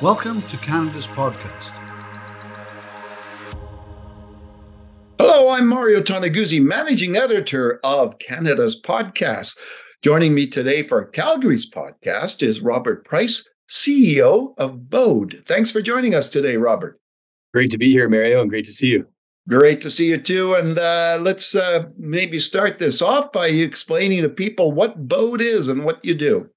Welcome to Canada's podcast. Hello, I'm Mario Toneguzzi, managing editor of Canada's podcast. Joining me today for Calgary's podcast is Robert Price, CEO of Bode. Thanks for joining us today, Robert. Great to be here, Mario, and great to see you. Great to see you too. And uh, let's uh, maybe start this off by you explaining to people what Bode is and what you do.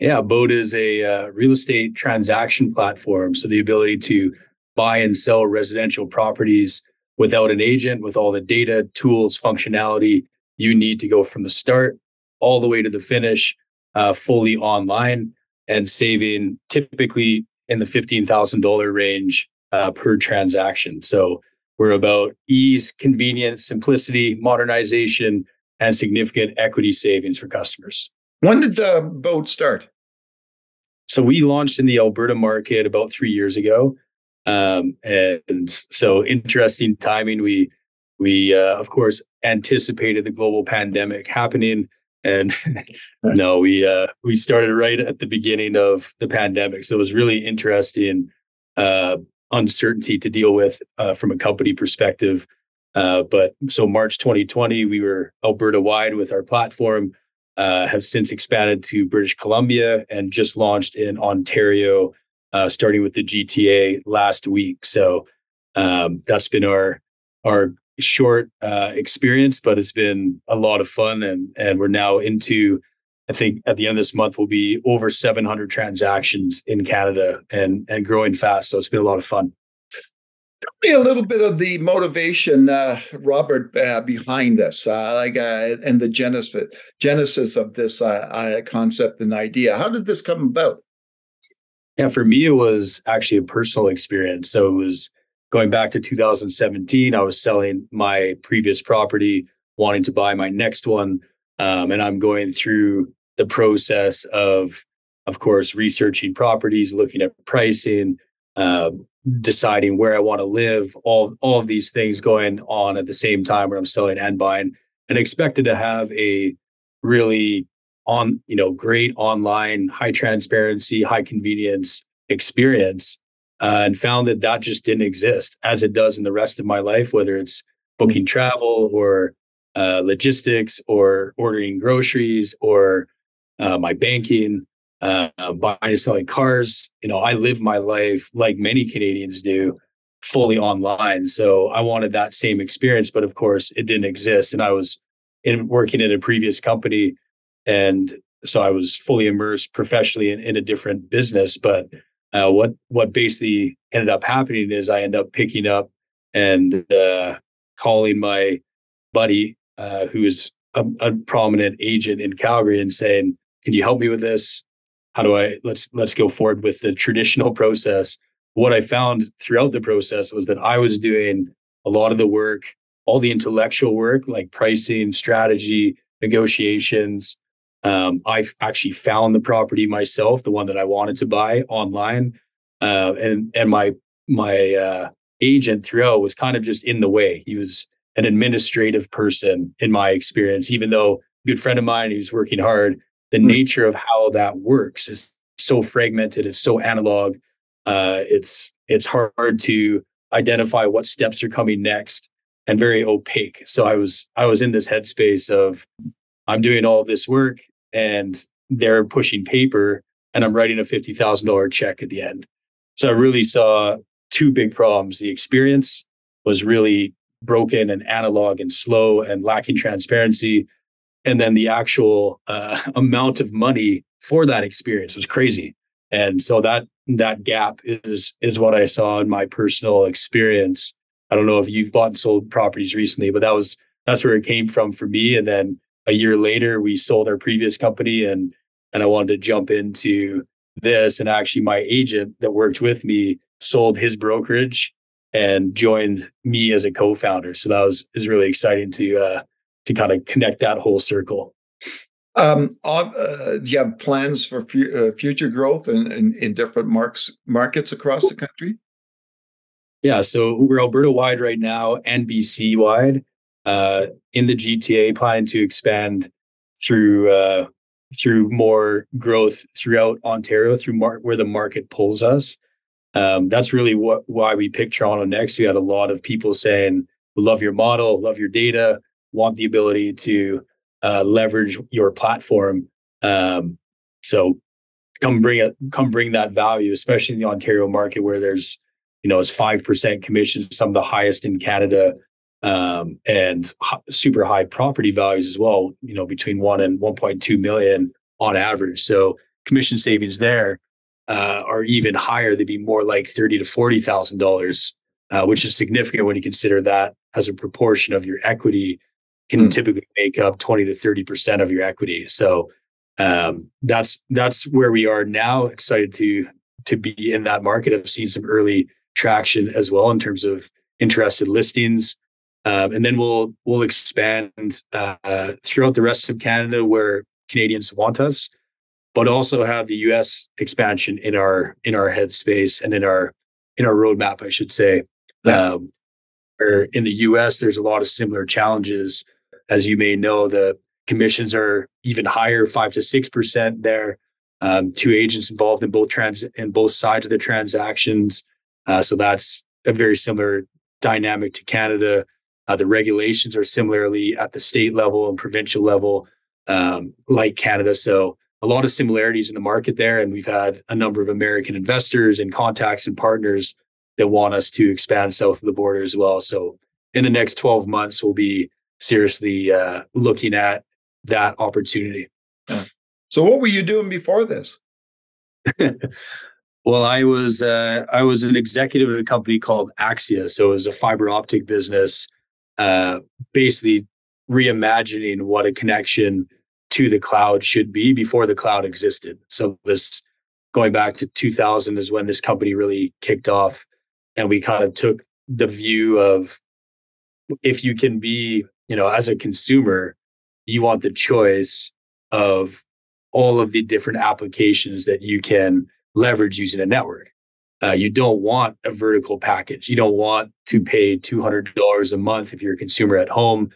Yeah, Bode is a uh, real estate transaction platform. So the ability to buy and sell residential properties without an agent, with all the data, tools, functionality you need to go from the start all the way to the finish, uh, fully online and saving typically in the $15,000 range uh, per transaction. So we're about ease, convenience, simplicity, modernization, and significant equity savings for customers. When did the Bode start? So we launched in the Alberta market about three years ago, um, and so interesting timing. We we uh, of course anticipated the global pandemic happening, and no, we uh, we started right at the beginning of the pandemic. So it was really interesting uh, uncertainty to deal with uh, from a company perspective. Uh, but so March 2020, we were Alberta wide with our platform. Uh, have since expanded to British Columbia and just launched in Ontario, uh, starting with the GTA last week. So um, that's been our our short uh, experience, but it's been a lot of fun, and and we're now into. I think at the end of this month will be over 700 transactions in Canada and and growing fast. So it's been a lot of fun. Tell me a little bit of the motivation, uh, Robert, uh, behind this, uh, like, uh, and the genesis genesis of this uh, uh, concept and idea. How did this come about? Yeah, for me, it was actually a personal experience. So it was going back to 2017. I was selling my previous property, wanting to buy my next one, um, and I'm going through the process of, of course, researching properties, looking at pricing. Uh, deciding where I want to live, all all of these things going on at the same time where I'm selling and buying, and expected to have a really on you know great online, high transparency, high convenience experience, uh, and found that that just didn't exist as it does in the rest of my life, whether it's booking travel or uh, logistics or ordering groceries or uh, my banking uh, buying and selling cars. You know, I live my life like many Canadians do, fully online. So I wanted that same experience, but of course, it didn't exist. And I was in working in a previous company, and so I was fully immersed professionally in, in a different business. But uh, what what basically ended up happening is I end up picking up and uh, calling my buddy, uh, who is a, a prominent agent in Calgary, and saying, "Can you help me with this? How do I let's let's go forward with the traditional process. What I found throughout the process was that I was doing a lot of the work, all the intellectual work like pricing, strategy, negotiations. Um, I actually found the property myself, the one that I wanted to buy online, uh, and and my my uh, agent throughout was kind of just in the way. He was an administrative person in my experience, even though good friend of mine, he was working hard the mm. nature of how that works is so fragmented it's so analog uh, it's it's hard to identify what steps are coming next and very opaque. So i was i was in this headspace of i'm doing all of this work and they're pushing paper and i'm writing a $50000 check at the end. So i really saw two big problems. The experience was really broken and analog and slow and lacking transparency and then the actual uh, amount of money for that experience was crazy. And so that that gap is is what i saw in my personal experience. I don't know if you've bought and sold properties recently but that was that's where it came from for me. And then a year later we sold our previous company and and i wanted to jump into this. And actually my agent that worked with me sold his brokerage and joined me as a co-founder. So that was is really exciting to uh, to kind of connect that whole circle. Um, uh, do you have plans for uh, future growth in, in, in, different marks, markets across the country? Yeah, so we're Alberta wide right now and BC wide. Uh, in the GTA, planning to expand through uh, through more growth throughout Ontario, through mar- where the market pulls us. Um, that's really what why we picked Toronto next. We had a lot of people saying, we "Love your model, love your data, want the ability to uh, leverage your platform." Um, so come bring it, come bring that value, especially in the Ontario market where there's, you know, it's five percent commission, some of the highest in Canada, um, and super high property values as well. You know, between one and one point two million on average. So commission savings there uh, are even higher. They'd be more like thirty to forty thousand dollars, uh, which is significant when you consider that as a proportion of your equity can mm. typically make up twenty to thirty percent of your equity. So um, that's that's where we are now. Excited to to be in that market. I've seen some early traction as well in terms of interested listings, um, and then we'll we'll expand uh, throughout the rest of Canada where Canadians want us, but also have the U.S. expansion in our in our headspace and in our in our roadmap, I should say. Yeah. Um, where in the U.S. there's a lot of similar challenges, as you may know. The commissions are even higher, five to six percent there. Um, two agents involved in both trans in both sides of the transactions. Uh, so that's a very similar dynamic to Canada. Uh, the regulations are similarly at the state level and provincial level, um, like Canada. So a lot of similarities in the market there, and we've had a number of American investors and contacts and partners that want us to expand south of the border as well. So in the next 12 months, we'll be seriously uh, looking at that opportunity. Yeah. So what were you doing before this? well, I was uh, I was an executive at a company called Axia, so it was a fiber optic business, uh, basically reimagining what a connection to the cloud should be before the cloud existed. So this going back to 2000 is when this company really kicked off, and we kind of took the view of if you can be, you know, as a consumer, you want the choice of all of the different applications that you can leverage using a network. Uh, you don't want a vertical package. You don't want to pay $200 a month if you're a consumer at home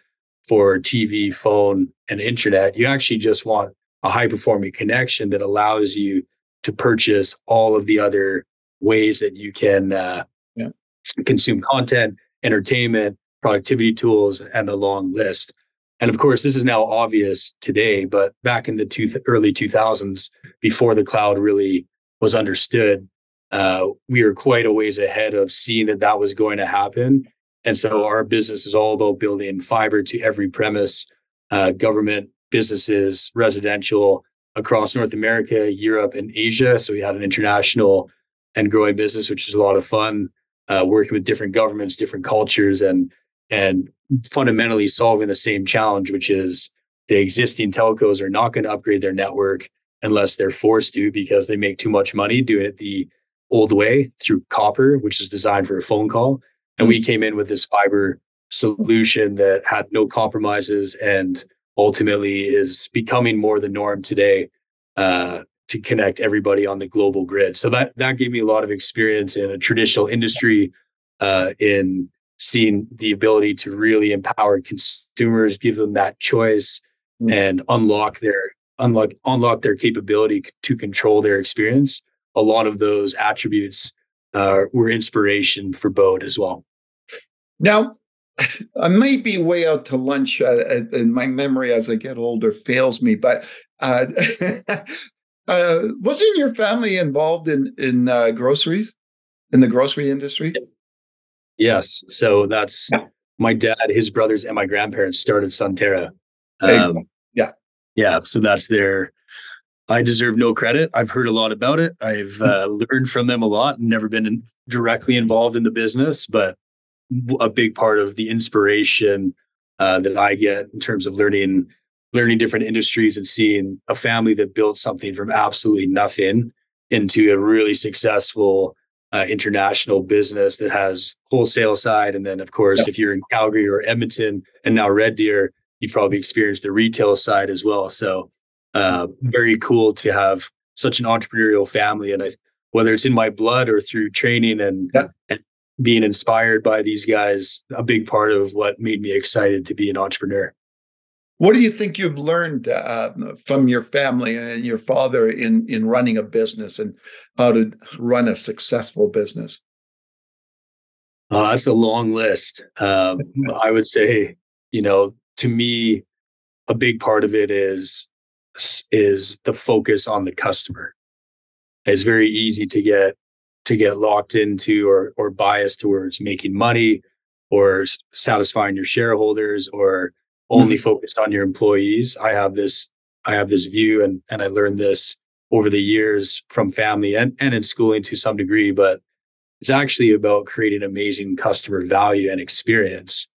for TV, phone, and internet. You actually just want a high performing connection that allows you to purchase all of the other ways that you can uh, yeah. consume content, entertainment, productivity tools, and the long list. And of course, this is now obvious today, but back in the two, early 2000s, before the cloud really was understood, uh, we were quite a ways ahead of seeing that that was going to happen. And so our business is all about building fiber to every premise, uh, government, businesses, residential across North America, Europe, and Asia. So we had an international and growing business, which is a lot of fun, uh, working with different governments, different cultures, and and fundamentally solving the same challenge, which is the existing telcos are not going to upgrade their network unless they're forced to because they make too much money doing it the old way through copper, which is designed for a phone call. And we came in with this fiber solution that had no compromises and ultimately is becoming more the norm today uh, to connect everybody on the global grid. So that that gave me a lot of experience in a traditional industry uh, in seeing the ability to really empower consumers, give them that choice, mm-hmm. and unlock their unlock unlock their capability to control their experience. A lot of those attributes uh, were inspiration for Bode as well. Now, I may be way out to lunch, uh, and my memory as I get older fails me. But uh, uh, wasn't your family involved in in uh, groceries, in the grocery industry? Yes. So that's my dad, his brothers, and my grandparents started Sunterra. Um, yeah. Yeah. So that's their. I deserve no credit. I've heard a lot about it. I've hmm. uh, learned from them a lot. Never been in, directly involved in the business, but a big part of the inspiration uh, that I get in terms of learning learning different industries and seeing a family that built something from absolutely nothing into a really successful uh, international business that has wholesale side, and then of course, yep. if you're in Calgary or Edmonton, and now Red Deer, you've probably experienced the retail side as well. So, uh, very cool to have such an entrepreneurial family, and I, whether it's in my blood or through training and, yep. and being inspired by these guys, a big part of what made me excited to be an entrepreneur. What do you think you've learned uh, from your family and your father in in running a business and how to run a successful business? Uh, that's a long list. Um, I would say, you know, to me, a big part of it is is the focus on the customer. It's very easy to get to get locked into or or biased towards making money or satisfying your shareholders or only mm-hmm. focused on your employees. I have this I have this view and and I learned this over the years from family and, and in schooling to some degree, but it's actually about creating amazing customer value and experience.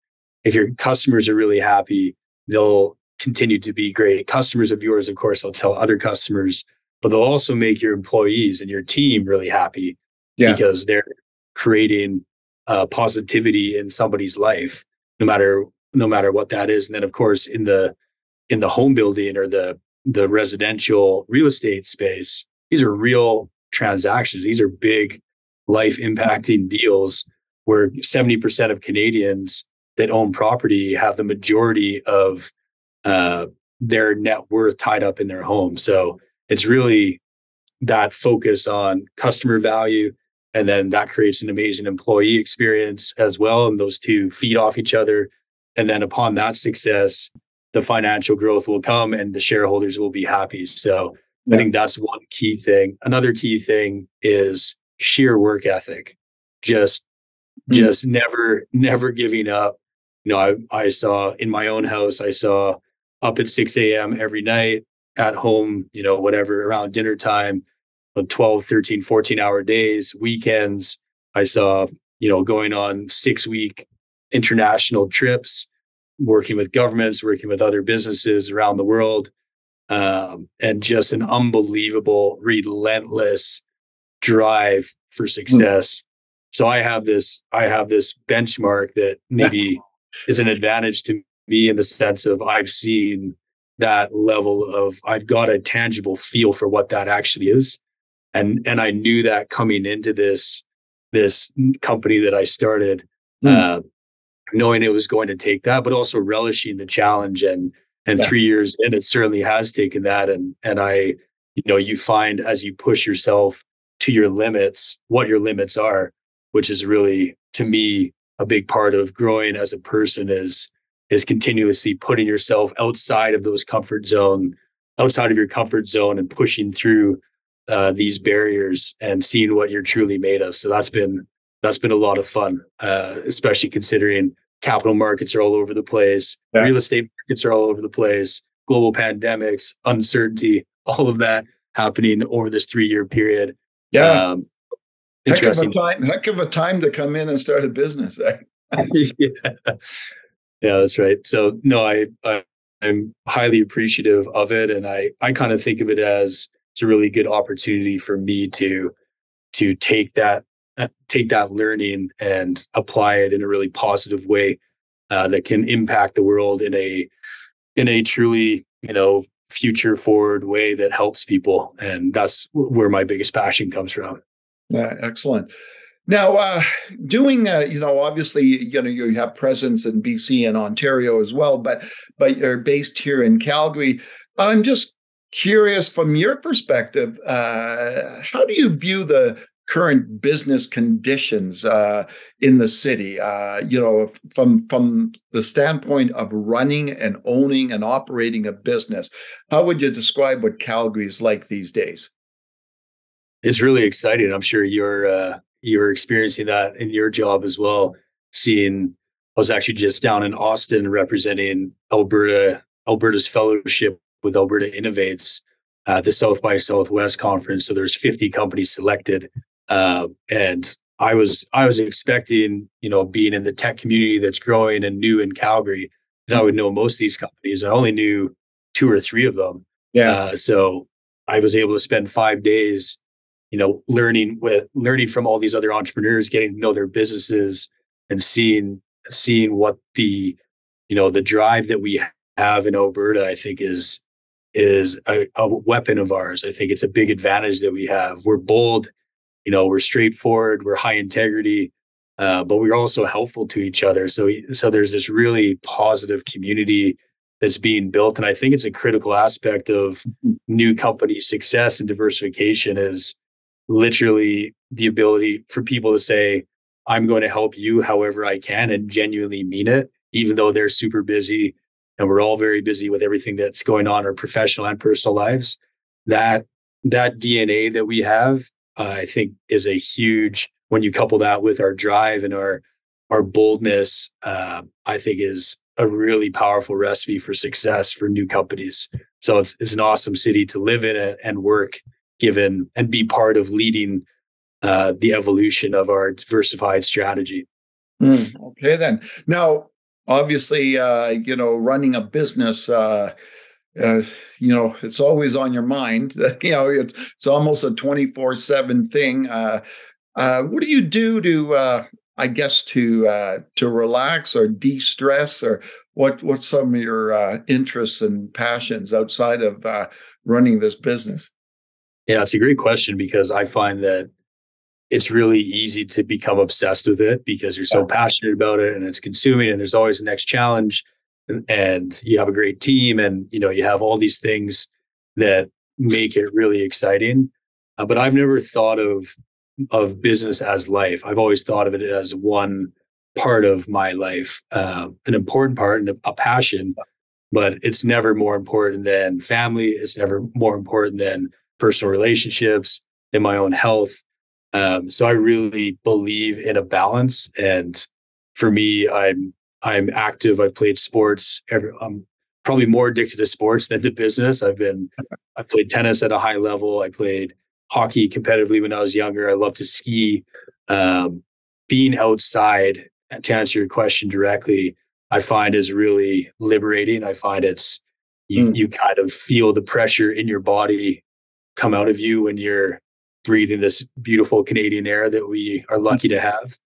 If your customers are really happy, they'll continue to be great customers of yours. Of course, they'll tell other customers, but they'll also make your employees and your team really happy yeah. because they're creating uh, positivity in somebody's life, no matter no matter what that is. And then, of course, in the in the home building or the the residential real estate space, these are real transactions. These are big life impacting deals where 70% of Canadians that own property have the majority of uh, their net worth tied up in their home. So it's really that focus on customer value. And then that creates an amazing employee experience as well. And those two feed off each other. And then upon that success, the financial growth will come and the shareholders will be happy. So yeah. I think that's one key thing. Another key thing is sheer work ethic. Just mm. just never never giving up. You know, I I saw in my own house, I saw up at 6 a.m. every night at home, you know, whatever around dinner time, 12, 13, 14 hour days, weekends. I saw, you know, going on six week international trips, working with governments, working with other businesses around the world, um, and just an unbelievable, relentless drive for hmm. success. Mm. So I have this, I have this benchmark that maybe is an advantage to me in the sense of I've seen that level of I've got a tangible feel for what that actually is. And and I knew that coming into this this company that I started, mm. uh, knowing it was going to take that, but also relishing the challenge. And and yeah. three years in, it certainly has taken that. And and I, you know, you find as you push yourself to your limits, what your limits are, which is really to me a big part of growing as a person is is continuously putting yourself outside of those comfort zone, outside of your comfort zone and pushing through uh, these barriers and seeing what you're truly made of. So that's been that's been a lot of fun, uh, especially considering capital markets are all over the place, yeah. real estate markets are all over the place, global pandemics, uncertainty, all of that happening over this three year period. Yeah. Um, heck of, a time, heck of a time to come in and start a business. Eh? yeah. Yeah, that's right. So no, I, I I'm highly appreciative of it, and I I kind of think of it as it's a really good opportunity for me to to take that take that learning and apply it in a really positive way uh, that can impact the world in a in a truly you know future forward way that helps people. And that's where my biggest passion comes from. Yeah excellent. Now, uh, doing, uh, you know, obviously, you know, you have presence in BC and Ontario as well, but but you're based here in Calgary. I'm just curious from your perspective, uh, how do you view the current business conditions uh, in the city? Uh, you know, from from the standpoint of running and owning and operating a business, how would you describe what Calgary is like these days? It's really exciting. I'm sure you're uh, you're experiencing that in your job as well. Seeing, I was actually just down in Austin representing Alberta, Alberta's fellowship with Alberta Innovates at the South by Southwest conference. So there's 50 companies selected, uh, and I was I was expecting, you know, being in the tech community that's growing and new in Calgary, that I would know most of these companies. I only knew two or three of them. Yeah. Uh, so I was able to spend five days you know learning with learning from all these other entrepreneurs getting to know their businesses and seeing seeing what the you know the drive that we have in alberta i think is is a, a weapon of ours i think it's a big advantage that we have we're bold you know we're straightforward we're high integrity uh, but we're also helpful to each other so so there's this really positive community that's being built. And I think it's a critical aspect of Mm-hmm. new company success and diversification is literally the ability for people to say, I'm going to help you however I can and genuinely mean it, even though they're super busy and we're all very busy with everything that's going on in our professional and personal lives. That that DNA that we have, uh, I think, is a huge. When you couple that with our drive and our our boldness, uh, I think is a really powerful recipe for success for new companies. So it's it's an awesome city to live in and work, given and be part of leading uh, the evolution of our diversified strategy. Mm, okay, then. Now, obviously, uh, you know, running a business, uh, you know, it's always on your mind. you know, it's it's almost a twenty four seven thing. Uh, uh, what do you do to, uh, I guess, to uh, to relax or de stress, or what? What's some of your uh, interests and passions outside of uh, running this business? Yeah, it's a great question because I find that it's really easy to become obsessed with it because you're so passionate about it and it's consuming and there's always the next challenge and, you have a great team and you know you have all these things that make it really exciting. Uh, but i've never thought of of business as life. I've always thought of it as one part of my life uh, an important part and a, a passion but it's never more important than family. It's never more important than personal relationships and my own health. Um, so I really believe in a balance. And for me, I'm I'm active. I've played sports. Every, I'm probably more addicted to sports than to business. I've been I played tennis at a high level. I played hockey competitively when I was younger. I love to ski. Um, being outside, to answer your question directly, I find is really liberating. I find it's you mm. you kind of feel the pressure in your body come out of you when you're breathing this beautiful Canadian air that we are lucky to have.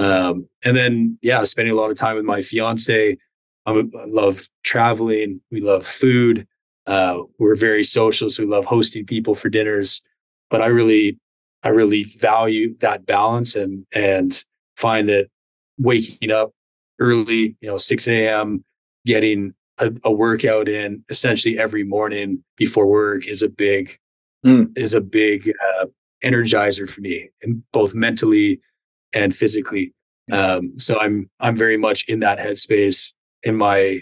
Um, and then, yeah, spending a lot of time with my fiance. I'm, I love traveling. We love food. Uh, we're very social, so we love hosting people for dinners. But I really, I really value that balance and and find that waking up early, you know, 6 a.m., getting a, a workout in essentially every morning before work is a big mm. is a big uh, energizer for me, and both mentally and physically. Um, so I'm I'm very much in that headspace in my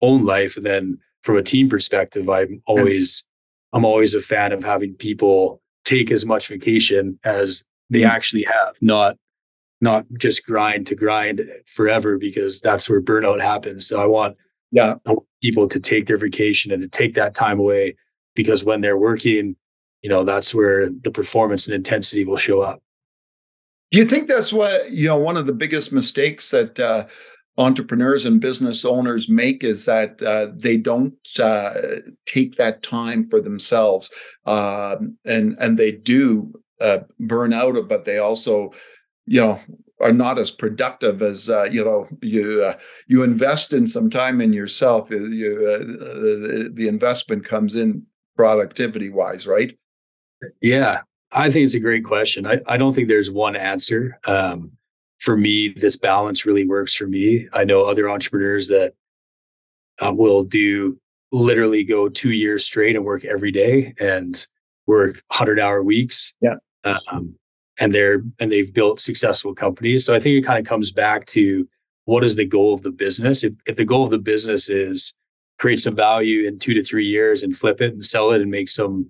own life. And then from a team perspective, I'm always I'm always a fan of having people take as much vacation as they mm-hmm. actually have, not not just grind to grind forever because that's where burnout happens. So I want yeah I want people to take their vacation and to take that time away because when they're working you know that's where the performance and intensity will show up do you think that's what you know one of the biggest mistakes that uh, entrepreneurs and business owners make is that uh, they don't uh, take that time for themselves um, and and they do uh, burn out but they also you know are not as productive as uh, you know you uh, you invest in some time in yourself you the, the investment comes in productivity wise right? Yeah, I think it's a great question. I, I don't think there's one answer. Um, for me, this balance really works for me. I know other entrepreneurs that uh, will do literally go two years straight and work every day and work 100 hour weeks. Yeah. Um, and they're and they've built successful companies. So I think it kind of comes back to what is the goal of the business? If if the goal of the business is create some value in two to three years and flip it and sell it and make some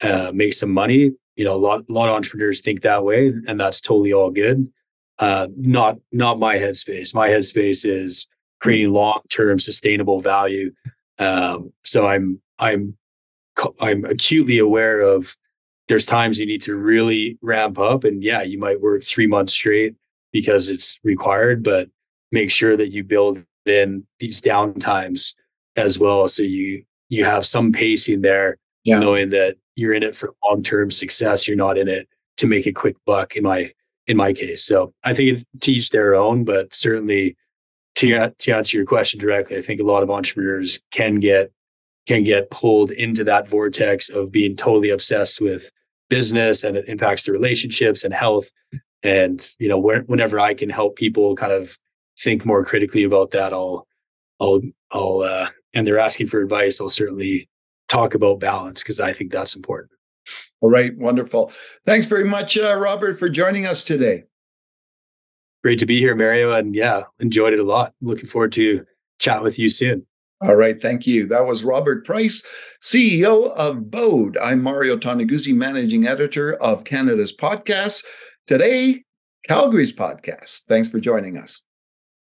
uh, make some money. You know, a lot, a lot of entrepreneurs think that way, and that's totally all good. Uh, not not my headspace. My headspace is creating long term sustainable value. Um, so I'm I'm I'm acutely aware of there's times you need to really ramp up, and yeah, you might work three months straight because it's required, but make sure that you build in these down times as well, so you you have some pacing there, yeah. knowing that you're in it for long term success. You're not in it to make a quick buck. In my in my case, so I think to each their own. But certainly, to to answer your question directly, I think a lot of entrepreneurs can get can get pulled into that vortex of being totally obsessed with business and it impacts their relationships and health. And you know, whenever I can help people kind of think more critically about that, I'll I'll I'll uh, and they're asking for advice, I'll certainly talk about balance because I think that's important. All right, wonderful. Thanks very much, uh, Robert, for joining us today. Great to be here, Mario, and yeah, enjoyed it a lot. Looking forward to chat with you soon. All right, thank you. That was Robert Price, CEO of Bode. I'm Mario Toneguzzi, managing editor of Canada's podcast. Today, Calgary's podcast. Thanks for joining us.